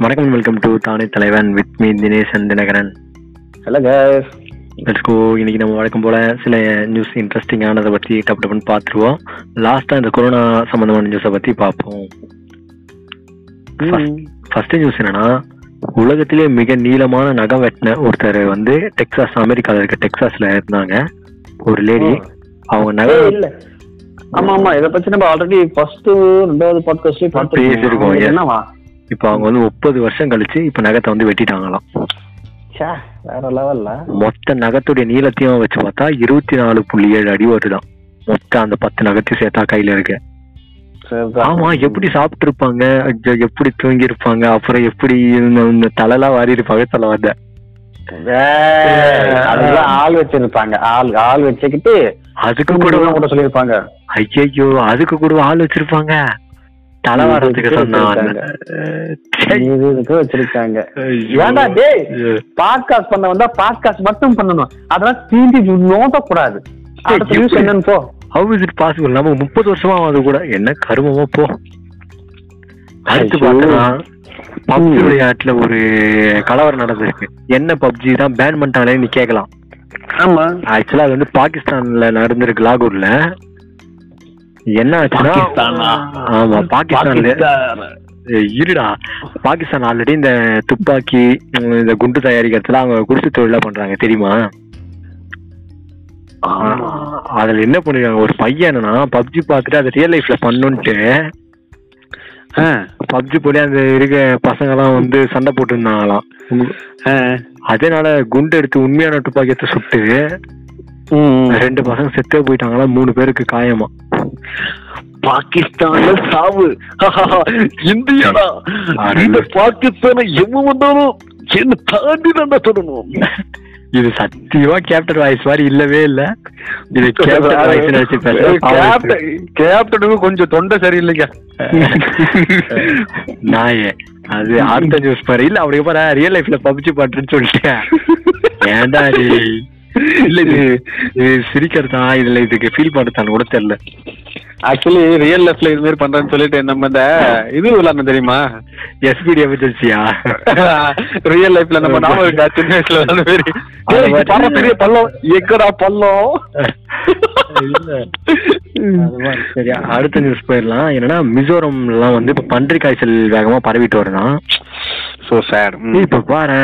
வணக்கம் welcome to தானே தலைவன் with me Dinesh and Dinakaran. Hello guys let's go இன்னைக்கு நம்ம வழக்கம் போல சில நியூஸ் இன்ட்ரெஸ்டிங்கானதை பற்றி டப்பு டப்புன்னு பார்த்துருவோம். லாஸ்ட்டாக இந்த கொரோனா சம்மந்தமான நியூஸை பற்றி பார்ப்போம். ஃபர்ஸ்ட் நியூஸ் என்னன்னா உலகத்திலே மிக நீளமான நகம் வெட்டின ஒருத்தர் வந்து டெக்சாஸ் அமெரிக்காவில் இருக்க டெக்சாஸ்ல இருந்தாங்க. ஒரு லேடி அவங்க நகம் இல்ல. ஆமா ஆமா. இத பத்தி நம்ம ஆல்ரெடி ஃபர்ஸ்ட் ரெண்டாவது பாட்காஸ்ட்லயே பேசியிருக்கோம். என்னவா? இப்போ அவங்க வந்து முப்பது வருஷம் கழிச்சு இப்போ நகத்தை வந்து வெட்டிட்டாங்களாம். ச்சே வேற லெவல்ல மொத்த நகத்துடைய நீளத்தையும் வச்சு பார்த்தா இருபத்தி நாலு புள்ளி ஏழு அடி வருதாம் மொத்த அந்த பத்து நகத்தையும் சேர்த்தா கையில இருக்கு. ஆமா எப்படி சாப்பிட்டு இருப்பாங்க எப்படி தூங்கி இருப்பாங்க அப்புறம் எப்படி இந்த தலைலாம் வாரி இருப்பாங்க தலை வந்த ஆள் வச்சிருப்பாங்க. ஆள் ஆள் வச்சுக்கிட்டு அதுக்கு கூட கூட கூட சொல்லியிருப்பாங்க. ஐயோ அதுக்கு கூட ஆள் வச்சிருப்பாங்க. தலை வாரத்துக்கு சொன்னான் இது இதுக்கு வச்சிருக்காங்க. ஏன்டா டேய் பாட்காஸ்ட் பண்ண வந்தா பாட்காஸ்ட் மட்டும் பண்ணணும். அதெல்லாம் தீண்டி எப்படி? நியூஸ் என்னன்னு போ. ஹவு இஸ் இட் பாசிபிள் நம்ம முப்பது வருஷமா அது கூட. என்ன கருமமா போ. அடுத்து. பார்த்தா பப்ஜி விளையாட்டுல ஒரு கலவரம் நடந்திருக்கு. என்ன பப்ஜி தான்? பேன் பண்ணிட்டாங்களே நீ கேட்கலாம். ஆமா. ஆக்சுவலா அது வந்து பாகிஸ்தான்ல நடந்திருக்கு லாகூர்ல. என்ன ஆச்சுன்னா பாகிஸ்தானா? ஆமா பாகிஸ்தான்ல ஏய், இருடா. பாகிஸ்தான் ஆல்ரெடி இந்த துப்பாக்கி இந்த குண்டு தயாரிக்கிறதுல அவங்க குடிசை தொழிலா பண்றாங்க தெரியுமா? அதுல என்ன பண்ணிருக்காங்க? ஒரு பையன் என்னன்னா பப்ஜி பார்த்துட்டு அதை ரியல் லைஃப்ல பண்ணுன்ட்டு பப்ஜி போய் அந்த இருக்க பசங்க எல்லாம் வந்து சண்டை போட்டு இருந்தாங்களாம் அதனால குண்டு எடுத்து உண்மையான துப்பாக்கி எடுத்து சுட்டு ரெண்டு பசங்க செத்தே போயிட்டாங்களா? மூணு பேருக்கு காயமா. பாகிஸ்தான்ல சாவு. இந்தியாடா. இந்த பாகிஸ்தான எவன் வந்தாலும் என்ன தாண்டி தான் சொல்லணும்? இது சத்தியமா கேப்டன் வாய்ஸ் மாதிரி இல்லவே இல்ல. இது கேப்டன் வாய்ஸ் நினைச்சு கேப்டனுக்கு கொஞ்சம் தொண்டை சரியில்லைங்க. நாயே அது அடுத்த நியூஸ் பாரு இல்ல அப்படி பாரு ரியல் லைஃப்ல பப்ஜி பாட்டுன்னு சொல்லிட்டேன். ஏன்டா இல்ல இது சிரிக்கிறதா இதுல இதுக்கு ஃபீல் பண்றதான்னு கூட தெரியல. ஆக்சுவலி ரியல் லைஃப்ல இது மாதிரி பண்றேன்னு சொல்லிட்டு நம்ம இந்த இது விளாட்ணும் தெரியுமா? எஸ்பிடி எமர்ஜென்சியா ரியல் லைஃப்ல நம்ம நாம இருக்கா சின்ன வயசுல அந்த மாதிரி. பெரிய பள்ளம். எங்கடா பள்ளம்? சரி அடுத்த நியூஸ் போயிடலாம். என்னன்னா மிசோரம்லாம் வந்து இப்ப பன்றி காய்ச்சல் வேகமா பரவிட்டு வருதான் சோ சேட் இப்ப பாரு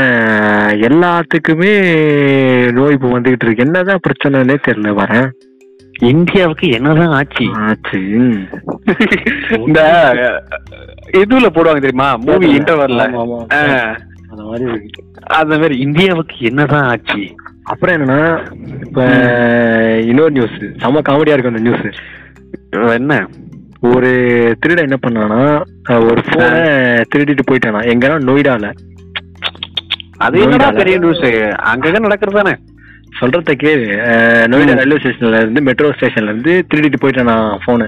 எல்லாத்துக்குமே நோய் இப்ப வந்துகிட்டு இருக்கு. என்னதான் பிரச்சனைனே தெரியல பாரு இந்தியாவுக்கு என்னதான் ஆச்சு? ஆச்சு. இந்த இதுல போடுவாங்க தெரியுமா? மூவி இன்டர்வல்ல ஆமா, ஆமா. அந்த மாதிரி இருக்கு. அந்த மாதிரி இந்தியாவுக்கு என்னதான் ஆச்சு? அப்புறம் என்னன்னா இப்ப இன்னொரு நியூஸ் செம காமெடியா இருக்கு அந்த நியூஸ் என்ன? ஒரு திருடன் என்ன பண்ணானா ஒரு போனை திருடிட்டு போயிட்டானா. எங்கன்னா நொய்டால. அது என்னடா பெரிய நியூஸ் அங்கங்க நடக்கிறது தானே சொல்றத கேளு. நொய்டா ரயில்வே ஸ்டேஷன்ல இருந்து மெட்ரோ ஸ்டேஷன்ல இருந்து திருடிட்டு போயிட்டானா போனு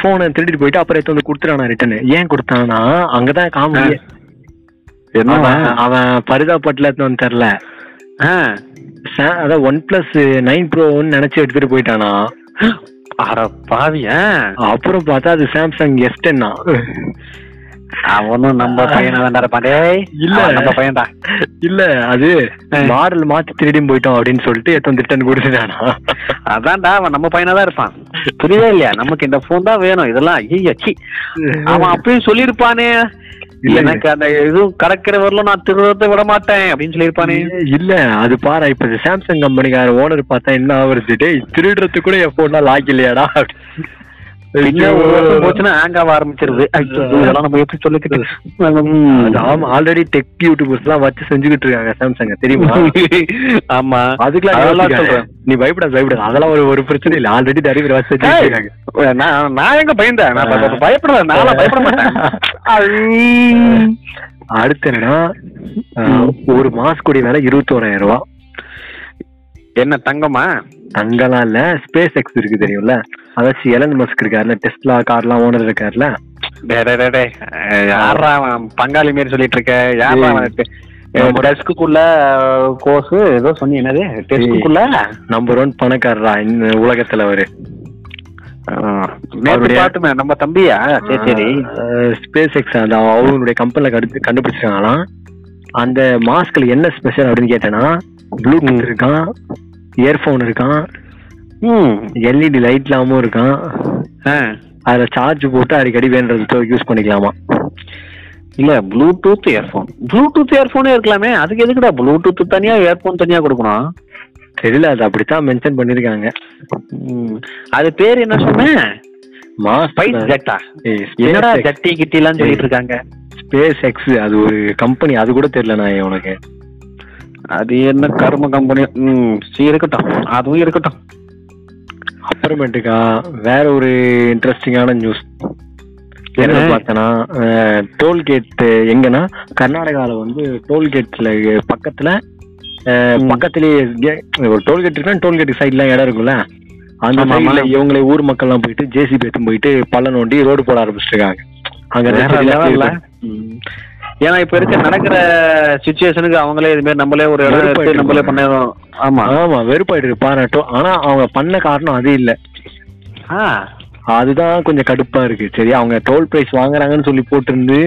போனை திருடிட்டு போயிட்டு அப்புறம் எடுத்து வந்து கொடுத்துட்டானா ரிட்டர்ன் ஏன் கொடுத்தானா அங்கதான் காமெடி அவன் அவன் பரிதாபட்டுல சா- அதான் ஒன் பிளஸ் நைன் ப்ரோன்னு நினைச்சு எடுத்துட்டு போயிட்டானா? அட பாவியா. அப்புறம் பார்த்தா அது சாம்சங் எஸ் டென்னா அவனும் நம்ம பையனா தான் இருப்பான் டேய் இல்ல. நம்ம பையன்டா இல்ல அது மாடல் மாத்தி திருடி போயிட்டோம் அப்படின்னு சொல்லிட்டு எடுத்து வந்து ரிட்டர்ன் கொடுத்துட்டானா? அதான்டா அவன் நம்ம பையனா தான் இருப்பான். புரியவே இல்லையா? நமக்கு இந்த போன் தான் வேணும். இதெல்லாம் ஐயா அவன் அப்பயும் சொல்லியிருப்பானே. எனக்கு அந்த இதுவும் கடக்கிற வரல நான் திருடத்தை விட மாட்டேன் அப்படின்னு சொல்லியிருப்பானே. இல்ல அது பாரு இப்ப சாம்சங் கம்பெனிக்கார ஓனர் பார்த்தா என்ன ஆகுறது டேய் திருடுறது கூட என் போன்லாம் லாக் இல்லையாடா? போச்சுன்னா ஹேங் ஆக ஆரம்பிச்சிருது. இதெல்லாம் நம்ம எப்படி சொல்லிக்கிட்டு ஆமா ஆல்ரெடி டெக் யூடியூபர்ஸ் எல்லாம் வச்சு செஞ்சுக்கிட்டு இருக்காங்க சாம்சங் தெரியுமா? ஆமா. அதுக்கெல்லாம் நீ. சொல்றேன். பயப்படாத பயப்படாத. அதெல்லாம் ஒரு ஒரு பிரச்சனை இல்ல. ஆல்ரெடி நிறைய பேர் வச்சு நான் நான் எங்க பயந்தேன்? நான் பயப்படல. பயப்பட மாட்டேன். அடுத்து என்னன்னா ஒரு மாஸ்குடைய விலை இருபத்தோராயிரம் ரூபாய் என்ன தங்கமா? தங்கலாம் இல்ல. ஸ்பேஸ் எக்ஸ் இருக்கு தெரியும்ல. அதாச்சும் எலன் மஸ்க் இருக்காருல்ல டெஸ்லா கார்லாம் ஓனர் யார்ரா அவன் பங்காளி மாரி சொல்லிட்டு இருக்க யாரா டெஸ்க்குள்ள கோர்ஸ் ஏதோ சொன்னி என்னது? டெஸ்க்குள்ள நம்பர் ஒன் பணக்காரரா இந்த உலகத்துல அவரு. நம்ம தம்பியா? சரி சரி. ஸ்பேஸ் எக்ஸ் அந்த அவங்களுடைய கம்பெனில கடுத்து கண்டுபிடிச்சிருக்காங்களாம் அந்த மாஸ்க்ல என்ன ஸ்பெஷல் அப்படின்னு கேட்டேன்னா ப்ளூடூத் இருக்கான் இயர்ஃபோன் இருக்கான் ம். எல்இடி லைட் இல்லாம இருக்கான். ஆ. அதுல சார்ஜ் போட்டு அடிக்கடி வேண்டது யூஸ் பண்ணிக்கலாமா? இல்ல ப்ளூடூத் இயர்ஃபோன் ப்ளூடூத் இயர்ஃபோனே இருக்கலாமே. அதுக்கு எதுக்குடா ப்ளூடூத் தனியா இயர்ஃபோன் தனியா கொடுக்கணும்? தெரியல அது அப்படித்தான் மென்ஷன் பண்ணிருக்காங்க. ம். அது பேர் என்ன சொன்னேன் ஸ்பைஸ் மாஸ்க் ஜெட்டா என்னடா ஜட்டி கிட்டி எல்லாம் சொல்லிட்டு இருக்காங்க ஸ்பேஸ் எக்ஸ் அது ஒரு கம்பெனி அது கூட தெரியல நான் உனக்கு. அது என்ன கர்ம கம்பெனி ம் சரி இருக்கட்டும். அதுவும் இருக்கட்டும். அப்புறமேட்டுக்கா வேற ஒரு இன்ட்ரெஸ்டிங்கான நியூஸ் என்ன? பார்த்தனா டோல்கேட் எங்கன்னா கர்நாடகால வந்து டோல்கேட்ல பக்கத்துல. பக்கத்திலேயே ஒரு டோல்கேட் இருக்குன்னா டோல்கேட் சைட்லாம் இடம் இருக்கும்ல அந்த சைடுல. இவங்களே ஊர் மக்கள்லாம் போயிட்டு ஜேசிபி எடுத்து போயிட்டு பள்ளம் நோண்டி ரோடு போட ஆரம்பிச்சிருக்காங்க அங்க ஏன்னா இப்ப இருக்க நடக்கிற சுச்சுவேஷனுக்கு அவங்களே இது மாதிரி நம்மளே ஒரு இடம் எடுத்து நம்மளே பண்ணிடுறோம் ஆமா. ஆமா வெறுப்பாயிட்டு பாராட்டும் ஆனா அவங்க பண்ண காரணம் அது இல்ல. ஆ. அதுதான் கொஞ்சம் கடுப்பா இருக்கு. சரி அவங்க டோல் பிரைஸ் வாங்குறாங்கன்னு சொல்லி போட்டிருந்து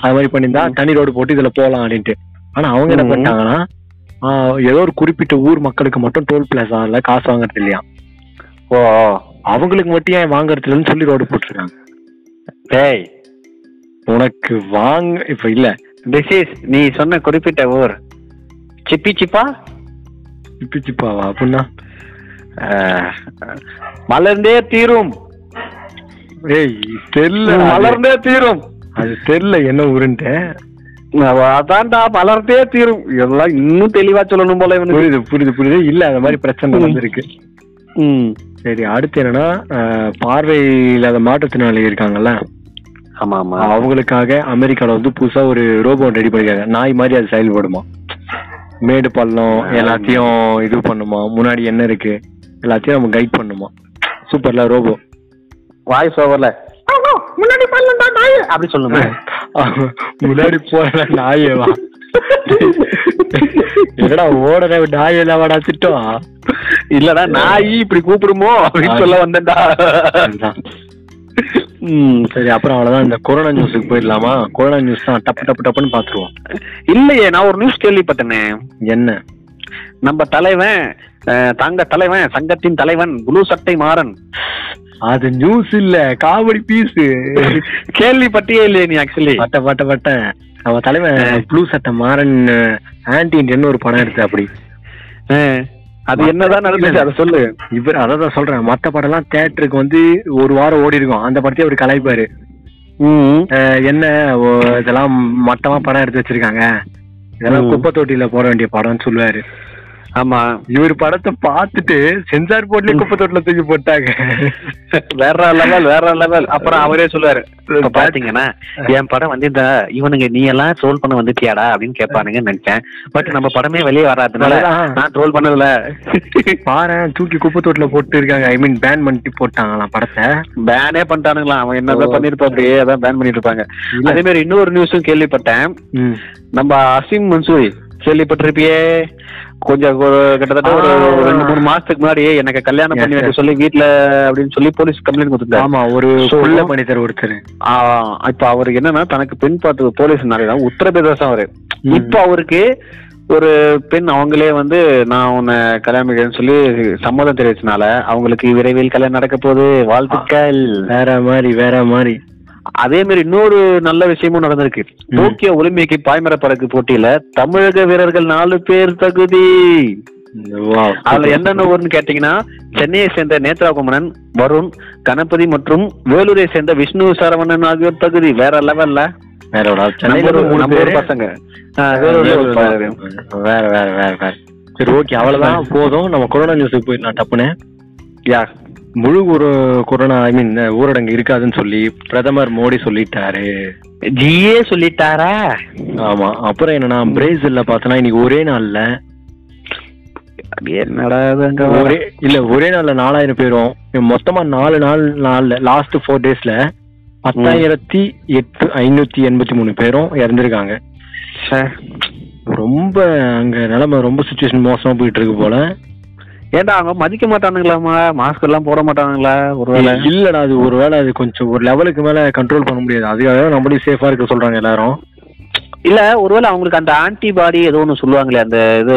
அது மாதிரி பண்ணியிருந்தா தனி ரோடு போட்டு இதுல போலாம் அப்படின்ட்டு. ஆனா அவங்க என்ன. பண்ணிட்டாங்கன்னா ஏதோ ஒரு குறிப்பிட்ட ஊர் மக்களுக்கு மட்டும் டோல் பிளாசால காசு வாங்குறது இல்லையா? ஓ அவங்களுக்கு மட்டும் ஏன் வாங்குறது இல்லைன்னு சொல்லி ரோடு போட்டிருக்காங்க. டேய் உனக்கு வாங்க இப்ப இல்ல. திஸ் இஸ் நீ சொன்ன குறிப்பிட்ட ஊர். சிப்பி சிப்பா? சிப்பி சிப்பாவா அப்படின்னா? மலர்ந்தே தீரும். ஏய் தெரியல. மலர்ந்தே தீரும். அது தெரியல என்ன ஊருன்ட்டு. அதான்டா மலர்ந்தே தீரும். இதெல்லாம் இன்னும் தெளிவா சொல்லணும் போல புரியுது புரியுது புரியுது. இல்ல அந்த மாதிரி பிரச்சனை நடந்திருக்கு. ம். சரி அடுத்து என்னன்னா பார்வை இல்லாத மாற்றுத்திறனாளி இருக்காங்கல்ல. ஆமா ஆமா அவங்களுக்காக அமெரிக்கால வந்து புதுசா ஒரு ரோபோட் ரெடி பண்ணிருக்காங்க. நாய் மாதிரி அது செயல்படுமா? மேடு பள்ளம் எல்லாத்தையும் இது பண்ணுமா? முன்னாடி என்ன இருக்கு? எல்லாத்தையும் நம்ம கைட் பண்ணுமா? சூப்பர்ல ரோபோ. வாய்ஸ் ஓவர்ல முன்னாடி பண்ணலடா நாய். அப்படி சொல்லுங்க. முன்னாடி போற நாயேவா என்னடா ஓடற நாய் எல்லாம் திட்டம் இல்லடா நாய் இப்படி கூப்பிடுமோ? அப்படின்னு சொல்ல வந்தேன்டா. ம். சரி அப்புறம் அவ்வளவுதான். இந்த கொரோனா நியூஸுக்கு போயிடலாமா? கொரோனா நியூஸ் தான் டப்பு டப்பு டப்புன்னு பாத்துருவோம் இல்லையே நான் ஒரு நியூஸ் கேள்விப்பட்டேனே. என்ன? நம்ம தலைவன் தங்க தலைவன் சங்கத்தின் தலைவன் ப்ளூ சட்டை மாறன். அது நியூஸ் இல்ல காமெடி பீஸ் கேள்விப்பட்டியே இல்லையே நீ ஆக்சுவலி பட்ட பட்ட பட்ட நம்ம தலைவன் ப்ளூ சட்டை மாறன் ஆன்டி இண்டியன் ஒரு படம் எடுத்து அப்படி. அது என்னதான் நடந்துச்சு அதை சொல்லு. இவர் அதான் சொல்றேன். மத்த படம் எல்லாம் தியேட்டருக்கு வந்து ஒரு வாரம் ஓடி இருக்கும். அந்த படத்தையே அவர் கலாய்ப்பாரு. என்ன இதெல்லாம் மட்டமா படம் எடுத்து வச்சிருக்காங்க. இதெல்லாம். குப்பை தொட்டியில போட வேண்டிய படம்னு சொல்லுவாரு. ஆமா இவர் படத்தை பார்த்துட்டு சென்சார் போர்ட்லயே குப்பை தொட்டில தூக்கி போட்டாங்க. வேற லெவல் வேற லெவல். அப்புறம் அவரே சொல்லுவாரு பாத்தீங்கன்னா என் படம் வந்து இந்த இவனுங்க நீ எல்லாம் ட்ரோல் பண்ண வந்துட்டியாடா? அப்படின்னு கேட்பானுங்கன்னு நினைச்சேன். பட் நம்ம படமே வெளியே வராதனால. நான் ட்ரோல் பண்ணதுல பாரு தூக்கி குப்பை தொட்டில போட்டு இருக்காங்க. ஐ மீன் பேன் பண்ணிட்டு போட்டாங்களாம் படத்தை. பேனே பண்ணிட்டானுங்களாம். அவன் என்னதான். பண்ணிருப்பா அப்படியே அதான் பேன் பண்ணிட்டு இருப்பாங்க. அதே மாதிரி இன்னொரு நியூஸும் கேள்விப்பட்டேன். நம்ம அசீம் மன்சூரி கேள்விப்பட்டிருப்பியே கொஞ்சம் கிட்டத்தட்ட ஒரு ரெண்டு மூணு மாசத்துக்கு முன்னாடி எனக்கு கல்யாணம் பண்ணி வைக்க. சொல்லி வீட்ல அப்படின்னு சொல்லி போலீஸ் கம்ப்ளைண்ட் கொடுத்துருந்தாரு ஆமா ஒரு கொள்ள மனிதர் ஒருத்தர். இப்ப அவருக்கு என்னன்னா தனக்கு பெண் பார்த்து போலீஸ் உத்தரப்பிரதேசம் அவரு. இப்ப அவருக்கு ஒரு பெண் அவங்களே வந்து நான் உன்னை கல்யாணம் பண்ணிக்கிறேன்னு சொல்லி சம்மதம் தெரிவிச்சனால அவங்களுக்கு விரைவில் கல்யாணம் நடக்க போகுது. வாழ்த்துக்கள். வேற மாதிரி வேற மாதிரி. அதே மாதிரி இன்னொரு நல்ல விஷயமும் நடந்திருக்கு. டோக்கியோ ஒலிம்பிக் பாய்மர பறக்கு போட்டியில தமிழக வீரர்கள் நாலு பேர் தகுதி. அதுல என்னென்ன ஊர்னு கேட்டீங்கன்னா சென்னையை சேர்ந்த நேத்ரா குமரன் வருண் கணபதி மற்றும் வேலூரை சேர்ந்த விஷ்ணு சரவணன் ஆகியோர் தகுதி. வேற லெவல்ல. பசங்க. வேற வேற வேற வேற சரி ஓகே. அவ்வளவுதான். போதும். நம்ம கொரோனா நியூஸுக்கு போயிடலாம். டப்புன்னு. யா. முழு ஒரு கொரோனா ஐ மீன் ஊரடங்கு இருக்காதுன்னு சொல்லி பிரதமர் மோடி சொல்லிட்டாரு. ஜியே சொல்லிட்டாரா? ஆமா அப்புறம் என்னன்னா பிரேசில்ல பார்த்தோன்னா இன்னைக்கு ஒரே நாள்ல ஒரே இல்ல ஒரே நாள்ல நாலாயிரம் பேரும் மொத்தமா நாலு நாள் நாள்ல லாஸ்ட் ஃபோர் டேஸ்ல பத்தாயிரத்தி எட்டு ஐநூத்தி எண்பத்தி மூணு பேரும் இறந்திருக்காங்க. ரொம்ப அங்க நிலைமை ரொம்ப சுச்சுவேஷன் மோசமா போயிட்டு இருக்கு போல. ஏன்டா அவங்க மதிக்க மாட்டானுங்களாமா மாஸ்க் எல்லாம் போட மாட்டானுங்களா? ஒருவேளை. இல்லடா அது ஒருவேளை அது கொஞ்சம் ஒரு லெவலுக்கு மேல கண்ட்ரோல் பண்ண முடியாது. அதுக்காக நம்மளையும் சேஃபா இருக்க சொல்றாங்க எல்லாரும். இல்ல ஒருவேளை அவங்களுக்கு அந்த ஆன்டிபாடி ஏதோ ஒண்ணு சொல்லுவாங்களே அந்த இது.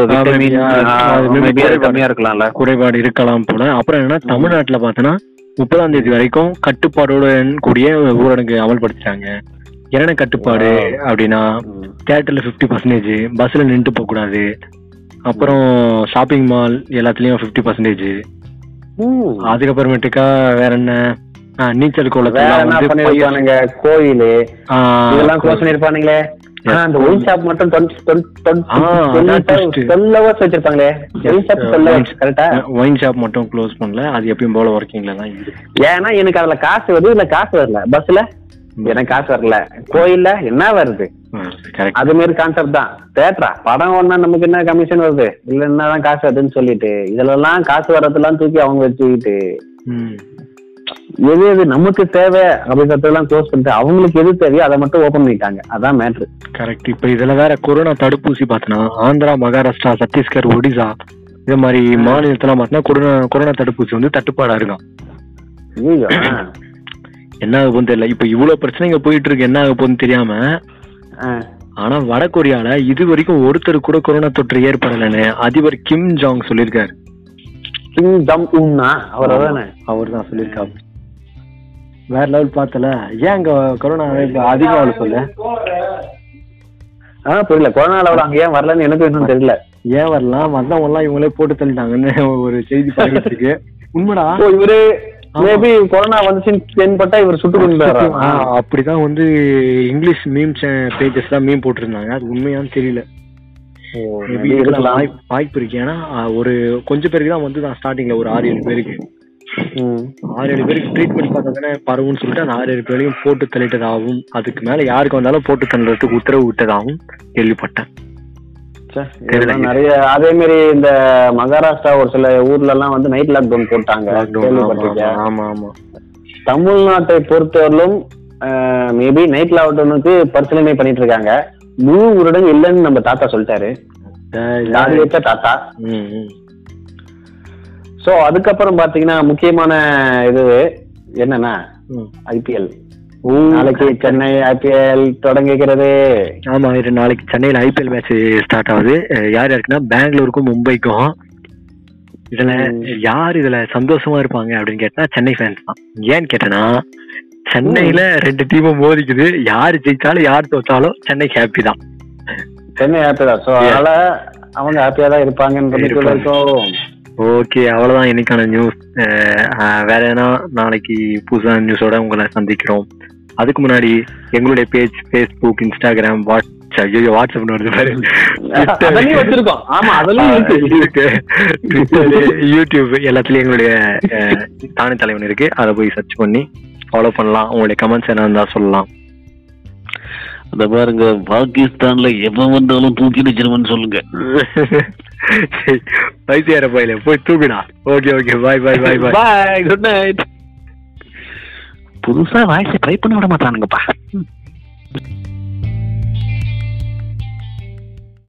கம்மியா இருக்கலாம்ல. குறைபாடு இருக்கலாம் போல. அப்புறம் என்ன தமிழ்நாட்டுல பார்த்தோன்னா முப்பதாம் தேதி வரைக்கும் கட்டுப்பாடுடன் கூடிய ஊரடங்கு அமல்படுத்திட்டாங்க. என்ன கட்டுப்பாடு அப்படின்னா தியேட்டர்ல ஃபிஃப்டி பர்சன்டேஜ் பஸ்ல நின்று போக கூடாது அப்புறம் ஷாப்பிங் மால் எல்லாத்துலயும் ஃபிஃப்டி பர்சன்டேஜ். அதுக்கப்புறமேட்டுக்கா வேற என்ன? நீச்சல் குளத்துல கோயிலு. இதெல்லாம் க்ளோஸ் பண்ணிருப்பானுங்களே. அந்த ஒயின் ஷாப் மட்டும் வச்சிருப்பாங்களே. ஒயின் ஷாப் மட்டும் க்ளோஸ் பண்ணல. அது எப்பயும் போல ஒர்க்கிங்ல தான் ஏன்னா எனக்கு அதுல காசு வருது இல்ல காசு வரல. பஸ்ல எனக்கு காசு வரல. கோயில்ல என்ன வருது? அது மாதிரி கான்செப்ட் தான். தேட்டரா படம் ஒண்ணா நமக்கு என்ன கமிஷன் வருது? இல்ல என்னதான் காசு வருதுன்னு சொல்லிட்டு இதுல எல்லாம் காசு வர்றதெல்லாம் தூக்கி அவங்க வச்சுக்கிட்டு. எது எது நமக்கு தேவை அப்படின்றதெல்லாம் க்ளோஸ் பண்ணிட்டு அவங்களுக்கு எது தேவையோ அதை மட்டும் ஓபன் பண்ணிட்டாங்க. அதான் மேட்ரு கரெக்ட் இப்ப இதுல வேற கொரோனா தடுப்பூசி பார்த்தனா ஆந்திரா மகாராஷ்டிரா சத்தீஸ்கர் ஒடிசா இது மாதிரி மாநிலத்தெல்லாம் பார்த்தா கொரோனா கொரோனா தடுப்பூசி வந்து தட்டுப்பாடா இருக்கான். ஐயோ. என்ன ஆக போகுதுன்னு தெரியல. இப்ப இவ்வளவு பிரச்சனைங்க போயிட்டு இருக்கு. என்ன ஆக போகுதுன்னு தெரியாம ஆனா வட கொரியால இது வரைக்கும் ஒருத்தர் கூட கொரோனா தொற்று ஏற்படலைன்னு அதிபர் கிம் ஜாங் சொல்லியிருக்காரு. கிங் ஜம் உன்னா அவர் தானே? அவர் தான் சொல்லியிருக்காரு. வேற லெவல் பார்த்தல. ஏன் அங்க கொரோனா அதிகம் ஆளு சொல்ல ஆ புரியல. கொரோனால அவர் அங்க ஏன் வரலன்னு எனக்கு இன்னும் தெரியல. ஏன் வரலாம்? வந்தவங்க எல்லாம் இவங்களே போட்டு தள்ளிட்டாங்கன்னு ஒரு செய்தி பரவிட்டு இருக்கு. உண்மைடா? இவரு. மேபி கொரோனா வந்துச்சுன்னு தென்பட்டா இவர் சுட்டு அப்படிதான் வந்து இங்கிலீஷ் மீம் பேஜஸ் தான் மீம் போட்டிருந்தாங்க. அது உண்மையான்னு தெரியல. வாய்ப்பு வாய்ப்பு இருக்கு. ஏன்னா ஒரு கொஞ்சம் பேருக்கு தான் வந்து தான் ஸ்டார்டிங்ல ஒரு ஆறு ஏழு பேருக்கு. ஆறு ஏழு பேருக்கு ட்ரீட்மெண்ட் பார்த்தா தானே பரவும்னு சொல்லிட்டு அந்த ஆறு ஏழு பேரையும் போட்டு தள்ளிட்டதாகவும் அதுக்கு மேல யாருக்கு வந்தாலும் போட்டு தள்ளுறதுக்கு உத்தரவு விட்டதாகவும் கேள்விப்பட்டேன். நிறைய அதே மாதிரி இந்த மகாராஷ்டிரா ஒரு சில ஊர்ல எல்லாம் வந்து நைட் லாக்டவுன் போட்டாங்க. ஆமா. ஆமா தமிழ்நாட்டை பொறுத்தவரையிலும் மேபி நைட் லாக்டவுனுக்கு பரிசீலனை பண்ணிட்டு இருக்காங்க முழு ஊரடங்கு இல்லைன்னு நம்ம தாத்தா சொல்லிட்டாரு. தாடி வச்ச தாத்தா. சோ அதுக்கப்புறம் பாத்தீங்கன்னா முக்கியமான இது என்னன்னா. ஐபிஎல் நாளைக்கு சென்னை ஐபிஎல் தொடங்குகிறது. ஆமா இது நாளைக்கு சென்னையில் ஐபிஎல் மேட்ச் ஸ்டார்ட் ஆகுது. யார் யாருக்குன்னா பெங்களூருக்கும் மும்பைக்கும். இதுல. யார் இதுல சந்தோஷமா இருப்பாங்க அப்படின்னு கேட்டா சென்னை ஃபேன்ஸ் தான். ஏன்னு கேட்டேன்னா சென்னையில ரெண்டு டீமும் மோதிக்குது. யார் ஜெயிச்சாலும் யார் தோத்தாலும் சென்னைக்கு ஹாப்பி தான். சென்னை ஹாப்பி தான். சோ அதனால அவங்க ஹாப்பியா தான் இருப்பாங்கன்றது இருப்பாங்க. இருக்கும் ஓகே அவ்வளவுதான். இன்னைக்கான நியூஸ் வேற எதனா நாளைக்கு புதுசான நியூஸோட உங்களை சந்திக்கிறோம். அதுக்கு முன்னாடி எங்களுடைய பேஜ் ஃபேஸ்புக் இன்ஸ்டாகிராம் வாட்ஸ்அப் ஐயோ வாட்ஸ்அப் வருது பாரு. அதெல்லாம் வச்சிருக்கோம். ஆமா அதெல்லாம் இருக்கு. யூடியூப் எல்லாத்துலயும் எங்களுடைய தானே தலைவன் இருக்கு. அதை போய் சர்ச் பண்ணி ஃபாலோ பண்ணலாம். உங்களுடைய கமெண்ட்ஸ் என்ன இருந்தா சொல்லலாம். அந்த பாருங்க பாகிஸ்தான்ல எவன் வந்தாலும் தூக்கி வச்சிருவன்னு சொல்லுங்க. பைத்தியார பையில போய் தூக்குடா. Okay okay bye bye bye bye bye good night புதுசா வாய்ஸ் ட்ரை பண்ண விட மாட்டானுங்கப்பா.